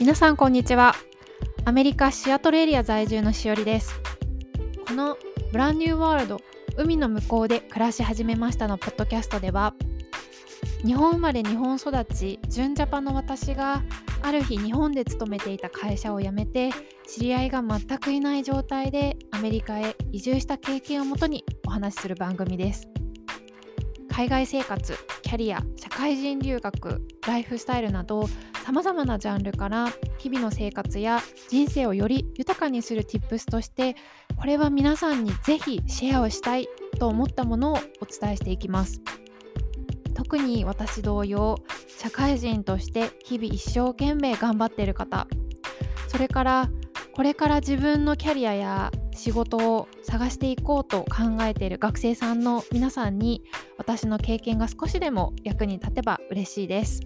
皆さんこんにちは。アメリカシアトルエリア在住のしおりです。このブランニューワールド海の向こうで暮らし始めましたのポッドキャストでは日本生まれ日本育ち純ジャパンの私がある日日本で勤めていた会社を辞めて知り合いが全くいない状態でアメリカへ移住した経験をもとにお話しする番組です。海外生活キャリア社会人留学ライフスタイルなどさまざまなジャンルから日々の生活や人生をより豊かにする Tips としてこれは皆さんにぜひシェアをしたいと思ったものをお伝えしていきます。特に私同様社会人として日々一生懸命頑張っている方。それからこれから自分のキャリアや仕事を探していこうと考えている学生さんの皆さんに私の経験が少しでも役に立てば嬉しいです。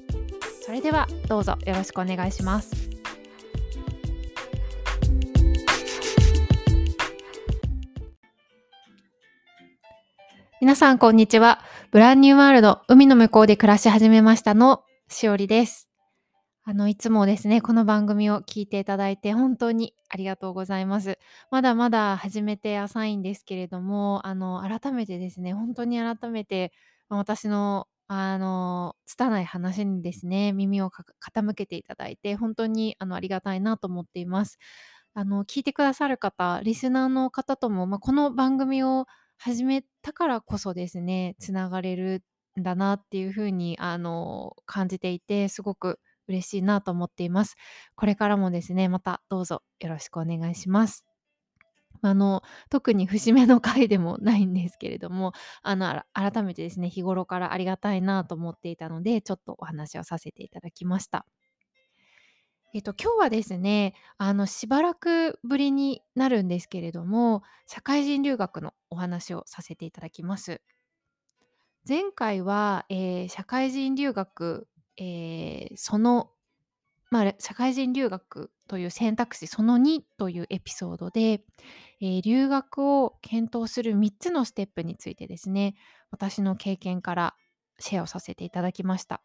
それではどうぞよろしくお願いします。皆さんこんにちは。ブランニューワールド海の向こうで暮らし始めましたのしおりです。あの、いつもですね、この番組を聞いていただいて本当にありがとうございます。まだまだ始めて浅いんですけれども、あの、改めてですね、本当に改めて、私の、あの、拙い話にですね、耳を傾けていただいて、本当にあのありがたいなと思っています。あの、聞いてくださる方、リスナーの方とも、まあ、この番組を始めたからこそですね、つながれるんだなっていうふうに、あの、感じていて、すごく嬉しいなと思っています。これからもですね、またどうぞよろしくお願いします。あの特に節目の回でもないんですけれどもあの改めてですね日頃からありがたいなと思っていたのでちょっとお話をさせていただきました。えっと、今日はですねあのしばらくぶりになるんですけれども社会人留学のお話をさせていただきます。前回は、えー、社会人留学えー、その、まあ、社会人留学という選択肢その2というエピソードで、えー、留学を検討する3つのステップについてですね私の経験からシェアをさせていただきました。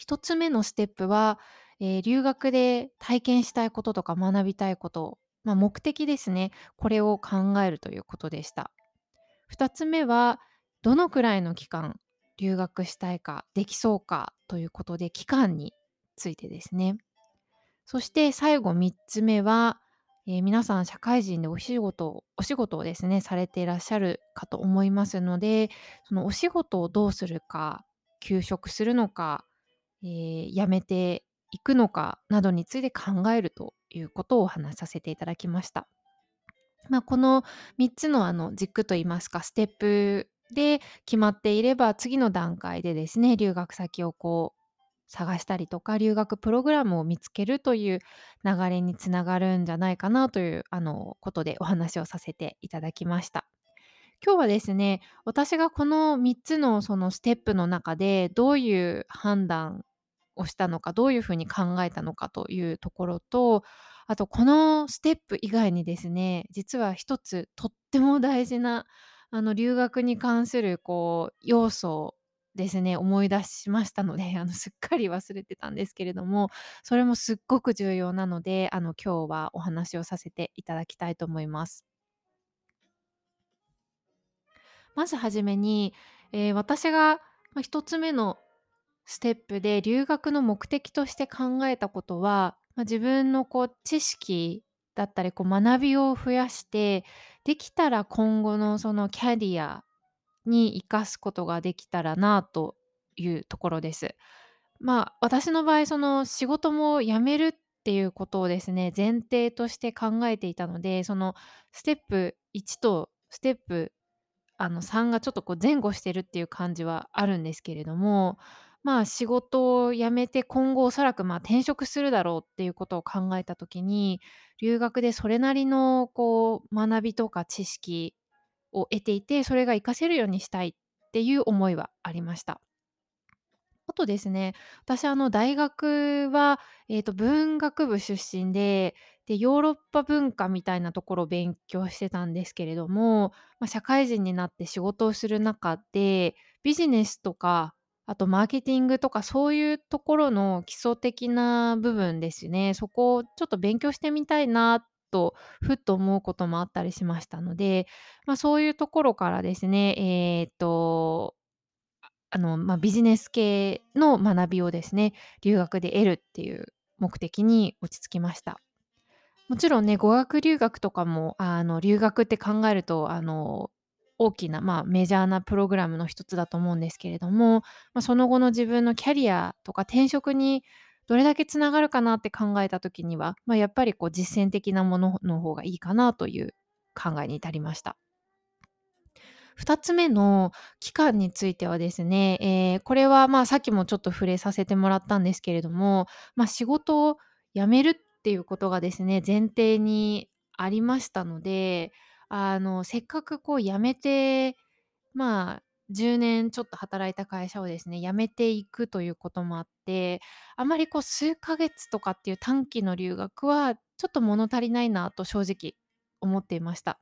1つ目のステップは、えー、留学で体験したいこととか学びたいこと、まあ、目的ですね。これを考えるということでした。2つ目はどのくらいの期間留学したいかできそうかということで期間についてですねそして最後3つ目は、えー、皆さん社会人でお仕事お仕事をですねされていらっしゃるかと思いますのでそのお仕事をどうするか休職するのか、えー、辞めていくのかなどについて考えるということをお話しさせていただきました。まあ、この3つのあの軸といいますかステップで決まっていれば次の段階でですね留学先をこう探したりとか留学プログラムを見つけるという流れにつながるんじゃないかなというあのことでお話をさせていただきました。今日はですね私がこの3つのそのステップの中でどういう判断をしたのかどういうふうに考えたのかというところとあとこのステップ以外にですね実は一つとっても大事なあの留学に関するこう要素ですね思い出しましたのであのすっかり忘れてたんですけれどもそれもすっごく重要なのであの今日はお話をさせていただきたいと思います。まずはじめに、えー、私が1つ目のステップで留学の目的として考えたことは、まあ、自分のこう知識だったりこう学びを増やしてできたら今後のそのキャリアに生かすことができたらなというところです。まあ私の場合その仕事も辞めるっていうことをですね前提として考えていたのでそのステップ1とステップあの3がちょっとこう前後してるっていう感じはあるんですけれどもまあ、仕事を辞めて今後おそらくまあ転職するだろうっていうことを考えた時に留学でそれなりのこう学びとか知識を得ていてそれが活かせるようにしたいっていう思いはありました。あとですね私あの大学は、えー、と文学部出身ででヨーロッパ文化みたいなところを勉強してたんですけれども、まあ、社会人になって仕事をする中でビジネスとかあとマーケティングとかそういうところの基礎的な部分ですね。そこをちょっと勉強してみたいなっと、ふっと思うこともあったりしましたので、ま、そういうところからですね、えっと、あの、ま、ビジネス系の学びをですね、留学で得るっていう目的に落ち着きました。もちろんね、語学留学とかも、あの、留学って考えると、あの、大きな、まあ、メジャーなプログラムの一つだと思うんですけれども、ま、その後の自分のキャリアとか転職にどれだけ繋がるかなって考えた時には、ま、やっぱりこう実践的なものの方がいいかなという考えに至りました。2つ目の期間についてはですね、ええ、これは、まあ、さっきもちょっと触れさせてもらったんですけれども、ま、仕事を辞めるっていうことがですね、前提にありましたので、あの、せっかくこう辞めて、まあ、10年ちょっと働いた会社をですね、辞めていくということもあって、あまりこう数ヶ月とかっていう短期の留学はちょっと物足りないなと正直思っていました。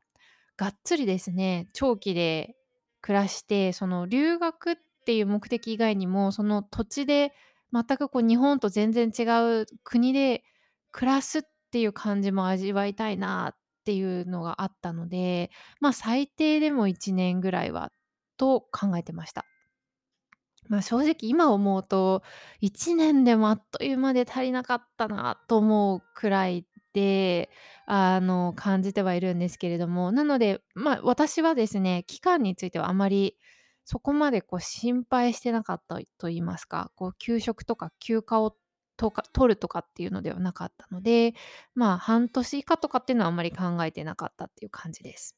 がっつりですね、長期で暮らして、その留学っていう目的以外にも、その土地で全くこう日本と全然違う国で暮らすっていう感じも味わいたいなっていうのがあったので、まあ、最低でも1年ぐらいはと考えてました。まあ、正直今思うと、1年でもあっという間で足りなかったなと思うくらいで、あの、感じてはいるんですけれども、なので、まあ、私はですね、期間についてはあまりそこまでこう心配してなかったと言いますか、こう休職とか休暇をとか取るとかっていうのではなかったので、まあ、半年以下とかっていうのはあまり考えてなかったっていう感じです。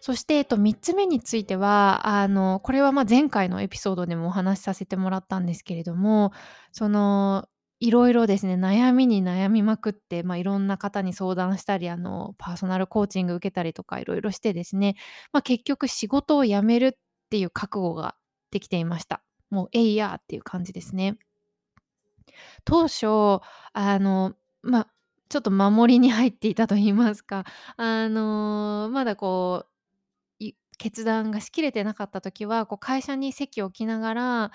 そして、えっと、3つ目については、あの、これは、ま、前回のエピソードでもお話しさせてもらったんですけれども、その、色々ですね、悩みに悩みまくって、まあ、いろんな方に相談したり、あの、パーソナルコーチング受けたりとか色々してですね、まあ、結局仕事を辞めるっていう覚悟ができていました。もう、えいやっていう感じですね。当初、あの、まあ、ちょっと守りに入っていたと言いますか、あの、まだこう決断がしきれてなかった時は、こう会社に籍を置きながら、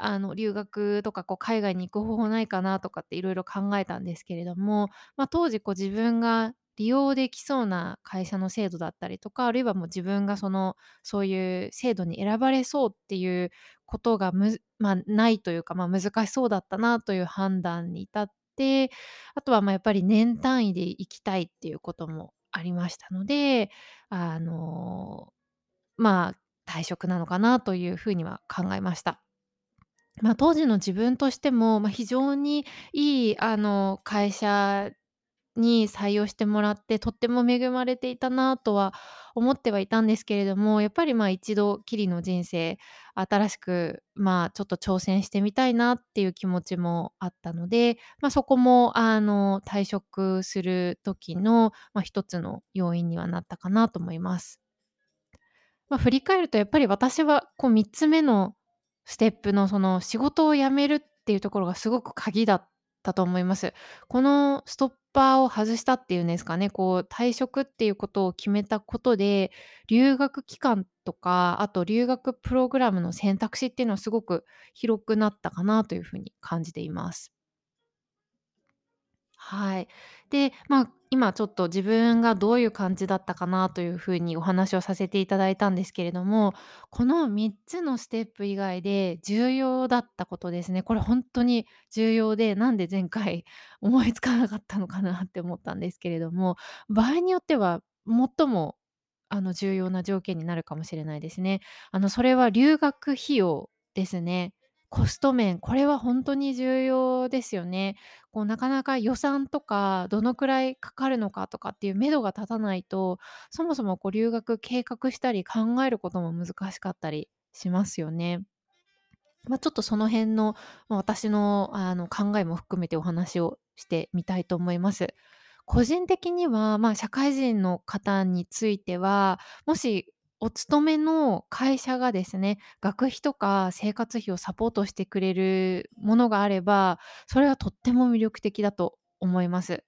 あの、留学とかこう海外に行く方法ないかなとかって色々考えたんですけれども、まあ、当時こう自分が利用できそうな会社の制度だったりとか、あるいはもう自分がその、そういう制度に選ばれそうっていうことがむずま、ないというか、まあ、難しそうだったなという判断に至って、あとは、まあ、やっぱり年単位で行きたいっていうこともありましたので、あの、まあ、退職なのかなという風には考えました。まあ、当時の自分としても、まあ、非常にいい、あの、会社に採用してもらって、とっても恵まれていたなとは思ってはいたんですけれども、やっぱり、まあ、一度きりの人生、新しく、まあ、ちょっと挑戦してみたいなっていう気持ちもあったので、まあ、そこも、あの、退職する時の、まあ、一つの要因にはなったかなと思います。ま、振り返るとやっぱり私は、こう3つ目のステップのその仕事を辞めるっていうところがすごく鍵だったと思います。このストッパーを外したっていうんですかね、こう退職っていうことを決めたことで、留学期間とか、あと留学プログラムの選択肢っていうのはすごく広くなったかなという風に感じています。はい。で、ま、今ちょっと自分がどういう感じだったかなという風にお話をさせていただいたんですけれども、この3つのステップ以外で重要だったことですね、これほんとに重要で、なんで前回 思いつかなかったのかなって思ったんですけれども、場合によっては最も、あの、重要な条件になるかもしれないですね。あの、それは留学費用ですね。コスト面、これはほんとに重要ですよね。こうなかなか予算とか、どのくらいかかるのかとかっていう目処が立たないと、そもそもこう留学計画したり考えることも難しかったりしますよね。まあ、ちょっとその辺の、まあ、私の、あの、考えも含めてお話をしてみたいと思います。個人的には、まあ、社会人の方については、もしお勤めの会社がですね、学費とか生活費をサポートしてくれるものがあれば、それはとっても魅力的だと思います。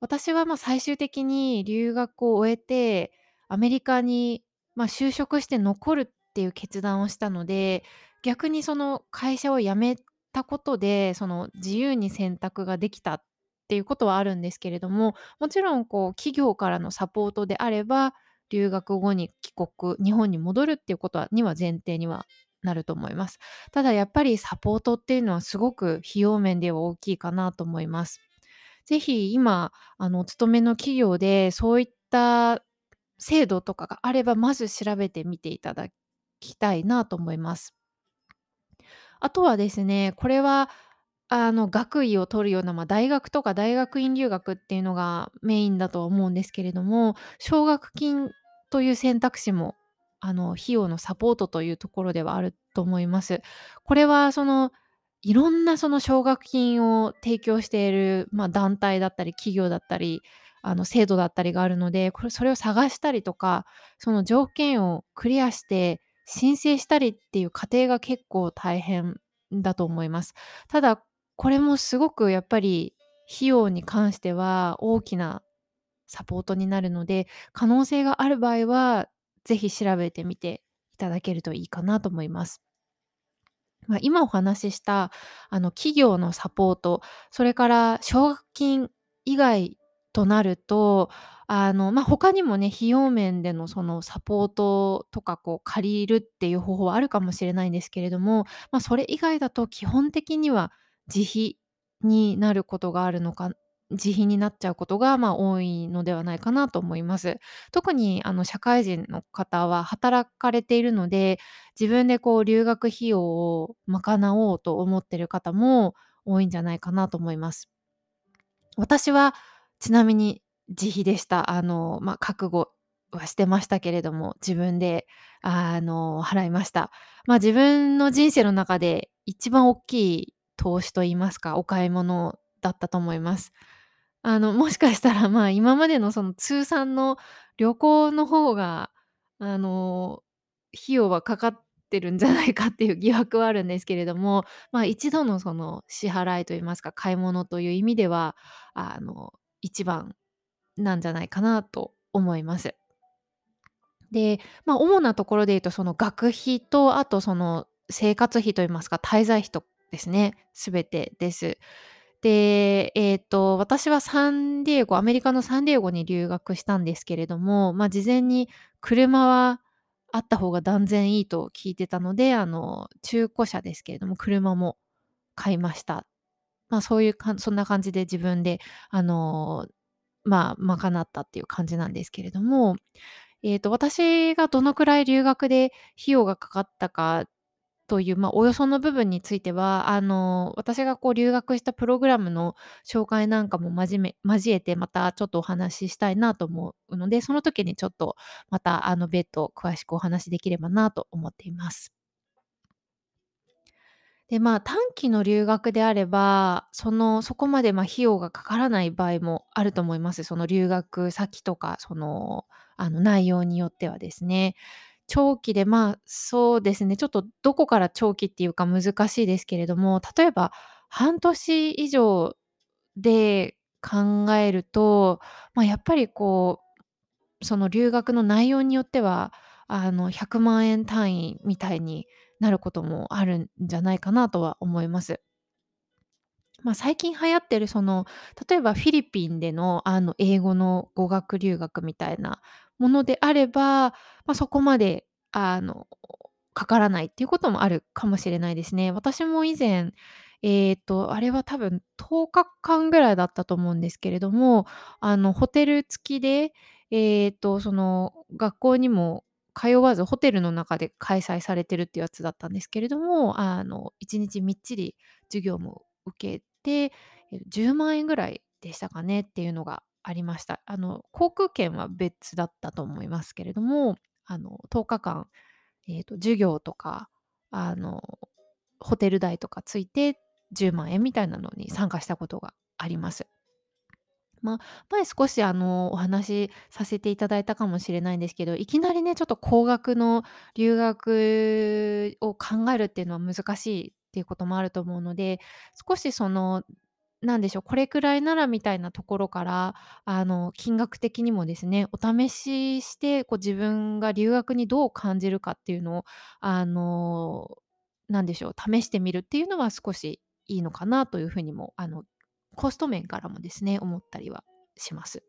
私は、ま、最終的に留学を終えて、アメリカに、ま、就職して残るっっていう決断をしたので、逆にその会社を辞めたことで、その自由に選択ができたっていうことはあるんですけれども、もちろんこう企業からのサポートであれば、留学後に帰国、日本に戻るっていうことには前提にはなると思います。ただやっぱりサポートっていうのはすごく費用面では大きいかなと思います。ぜひ今あのお勤めの企業でそういった制度とかがあればまず調べてみていただきたいなと思います。あとはですね、これはあの学位を取るような、まあ、大学とか大学院留学っていうのがメインだとは思うんですけれども、奨学金という選択肢もあの費用のサポートというところではあると思います。これはそのいろんなその奨学金を提供している、まあ、団体だったり企業だったりあの制度だったりがあるのでこれそれを探したりとかその条件をクリアして申請したりっていう過程が結構大変だと思います。ただこれもすごくやっぱり費用に関しては大きなサポートになるので可能性がある場合は是非調べてみていただけるといいかなと思います。まあ、今お話ししたあの企業のサポートそれから奨学金以外となるとあの、まあ、他にもね費用面でのそのサポートとかこう借りるっていう方法はあるかもしれないんですけれども、まあ、それ以外だと基本的には自費になることがあるのか自費になっちゃうことが、まあ、多いのではないかなと思います。特にあの社会人の方は働かれているので自分でこう留学費用を賄おうと思ってる方も多いんじゃないかなと思います。私はちなみに自費でした。あの、まあ、覚悟はしてましたけれども、自分で、あの、払いました。まあ、自分の人生の中で一番大きい投資と言いますか、お買い物だったと思います。あの、もしかしたら、まあ、今までのその通算の旅行の方が、あの、費用はかかってるんじゃないかっていう疑惑はあるんですけれども、まあ、一度のその支払いと言いますか、買い物という意味では、あの、一番なんじゃないかなと思います。で、まあ、主なところで言うと、その学費と、あとその生活費と言いますか、滞在費とですね、全てです。で、えっと、私はサンディエゴアメリカのサンディエゴに留学したんですけれども、まあ、事前に車はあった方が断然いいと聞いてたので、あの、中古車ですけれども、車も買いました。まあ、そういうかそんな感じで自分で、あの、まあ、賄ったっていう感じなんですけれども、えっと、私がどのくらい留学で費用がかかったかという、まあ、およその部分については、あの、私がこう留学したプログラムの紹介なんかもまじめ交えて、またちょっとお話ししたいなと思うので、その時にちょっとまたあの別途詳しくお話しできればなと思っています。で、まあ、短期の留学であれば、その、そこまで、ま、費用がかからない場合もあると思います。その留学先とか、その、あの、内容によってはですね。長期で、まあ、そうですね、ちょっとどこから長期っていうか難しいですけれども、例えば半年以上で考えると、まあ、やっぱりこう、その留学の内容によっては、あの、100万円単位みたいになることもあるんじゃないかなとは思います。まあ、最近流行ってるその例えばフィリピンでのあの英語の語学留学みたいなものであれば、まあ、そこまであのかからないっていうこともあるかもしれないですね。私も以前えっとあれは多分10日間ぐらいだったと思うんですけれどもあのホテル付きでえっとその学校にも通わずホテルの中で開催されてるっていうやつだったんですけれどもあの1日みっちり授業も受けて10万円ぐらいでしたかねっていうのがありました。あの航空券は別だったと思いますけれどもあの10日間、えーと、授業とかあのホテル代とかついて10万円みたいなのに参加したことがあります。まあ、前少しあのお話しさせていただいたかもしれないんですけどいきなりねちょっと高額の留学を考えるっていうのは難しいっていうこともあると思うので少しそのなんでしょう、これくらいならみたいなところから、あの、金額的にもですね、お試しして、こう自分が留学にどう感じるかっていうのを、あの、なんでしょう、試してみるっていうのは少しいいのかなというふうにも、あの、コスト面からもですね、思ったりはします。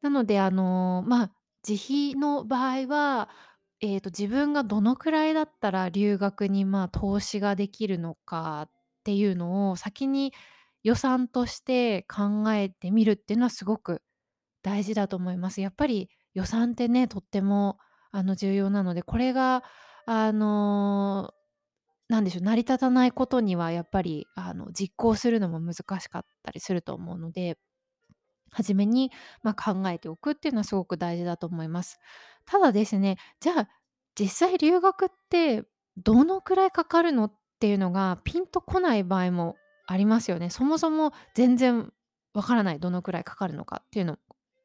なので、あの、まあ、自費の場合は、えーと、自分がどのくらいだったら留学に、まあ、投資ができるのかっていうのを先に予算として考えてみるっていうのはすごく大事だと思います。やっぱり予算ってね、とってもあの重要なので、これがあの、なんでしょう、成り立たないことにはやっぱりあの実行するのも難しかったりすると思うので、初めに、まあ、考えておくっていうのはすごく大事だと思います。ただですね、じゃあ実際留学ってどのくらいかかるのっていうのがピンとこない場合もありますよね。そもそも全然わからないどのくらいかかるのかっていうの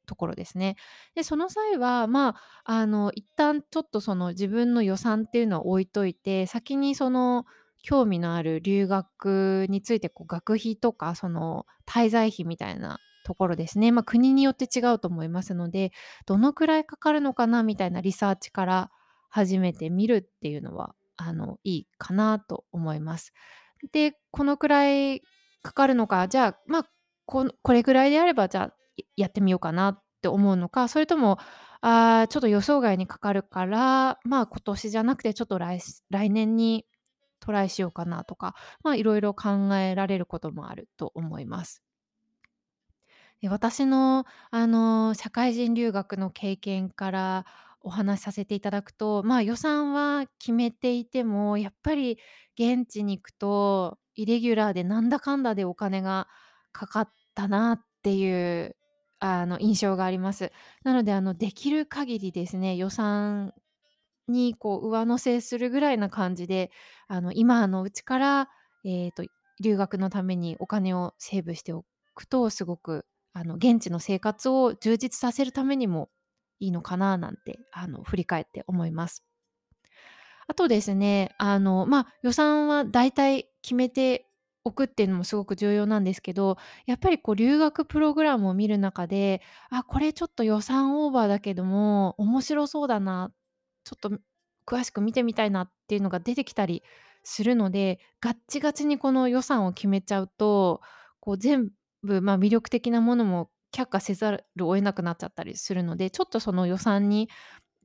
ところですね。でその際はまああの一旦ちょっとその自分の予算っていうのは置いといて先にその興味のある留学についてこう学費とかその滞在費みたいなところですね。まあ、国によって違うと思いますので、どのくらいかかるのかなみたいなリサーチから始めてみるっていうのは、あの、いいかなと思います。で、このくらいかかるのか、じゃあ、まあ、これくらいであれば、じゃあ、やってみようかなって思うのか、それとも、あちょっと予想外にかかるから、まあ、今年じゃなくてちょっと来来年にトライしようかなとか、まあ、いろいろ考えられることもあると思います。で、私の、あの、社会人留学の経験からお話しさせていただくと、まあ、予算は決めていても、やっぱり現地に行くと、イレギュラーでなんだかんだでお金がかかったなっていう、あの、印象があります。なので、あの、できる限りですね、予算にこう上乗せするぐらいな感じで、あの、今のうちから、えっと、留学のためにお金をセーブしておくとすごくあの現地の生活を充実させるためにもいいのかな？なんてあの振り返って思います。あとですね、あの、まあ、予算はだいたい決めておくっていうのもすごく重要なんですけど、やっぱりこう留学プログラムを見る中で、あ、これちょっと予算オーバーだけども面白そうだな、ちょっと詳しく見てみたいなっていうのが出てきたりするので、ガッチガチにこの予算を決めちゃうと、こう全部、まあ、魅力的なものも却下せざるを得なくなっちゃったりするので、ちょっとその予算に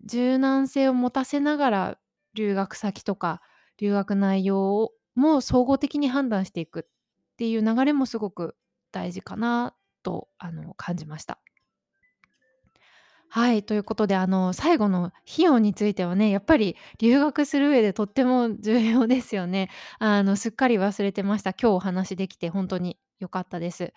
柔軟性を持たせながら、留学先とか留学内容も総合的に判断していくっていう流れもすごく大事かなとあの感じました。はい、ということで、あの、最後の費用についてはね、やっぱり留学する上でとっても重要ですよね。あの、すっかり忘れてました。今日お話できて本当に良かったです。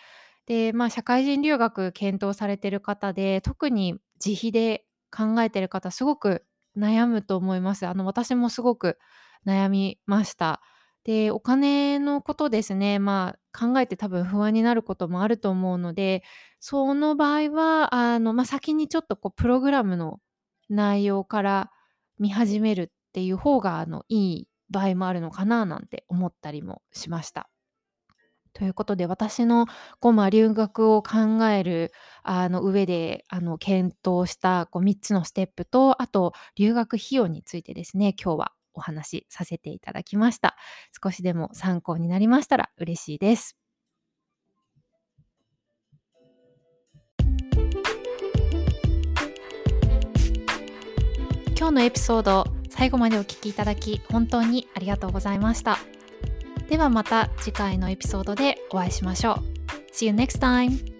で、まあ、社会人留学検討されてる方で、特に自費で考えてる方、すごく悩むと思います。あの、私もすごく悩みました。で、お金のことですね、まあ、考えて多分不安になることもあると思うので、その場合は、あの、まあ、先にちょっとこうプログラムの内容から見始めるっていう方が、あの、いい場合もあるのかななんて思ったりもしました。ということで、私のこう、まあ、留学を考えるあの上であの検討したこう3つのステップと、あと留学費用についてですね、今日はお話しさせていただきました。少しでも参考になりましたら嬉しいです。今日のエピソード最後までお聴きいただき本当にありがとうございました。ではまた次回のエピソードでお会いしましょう。See you next time!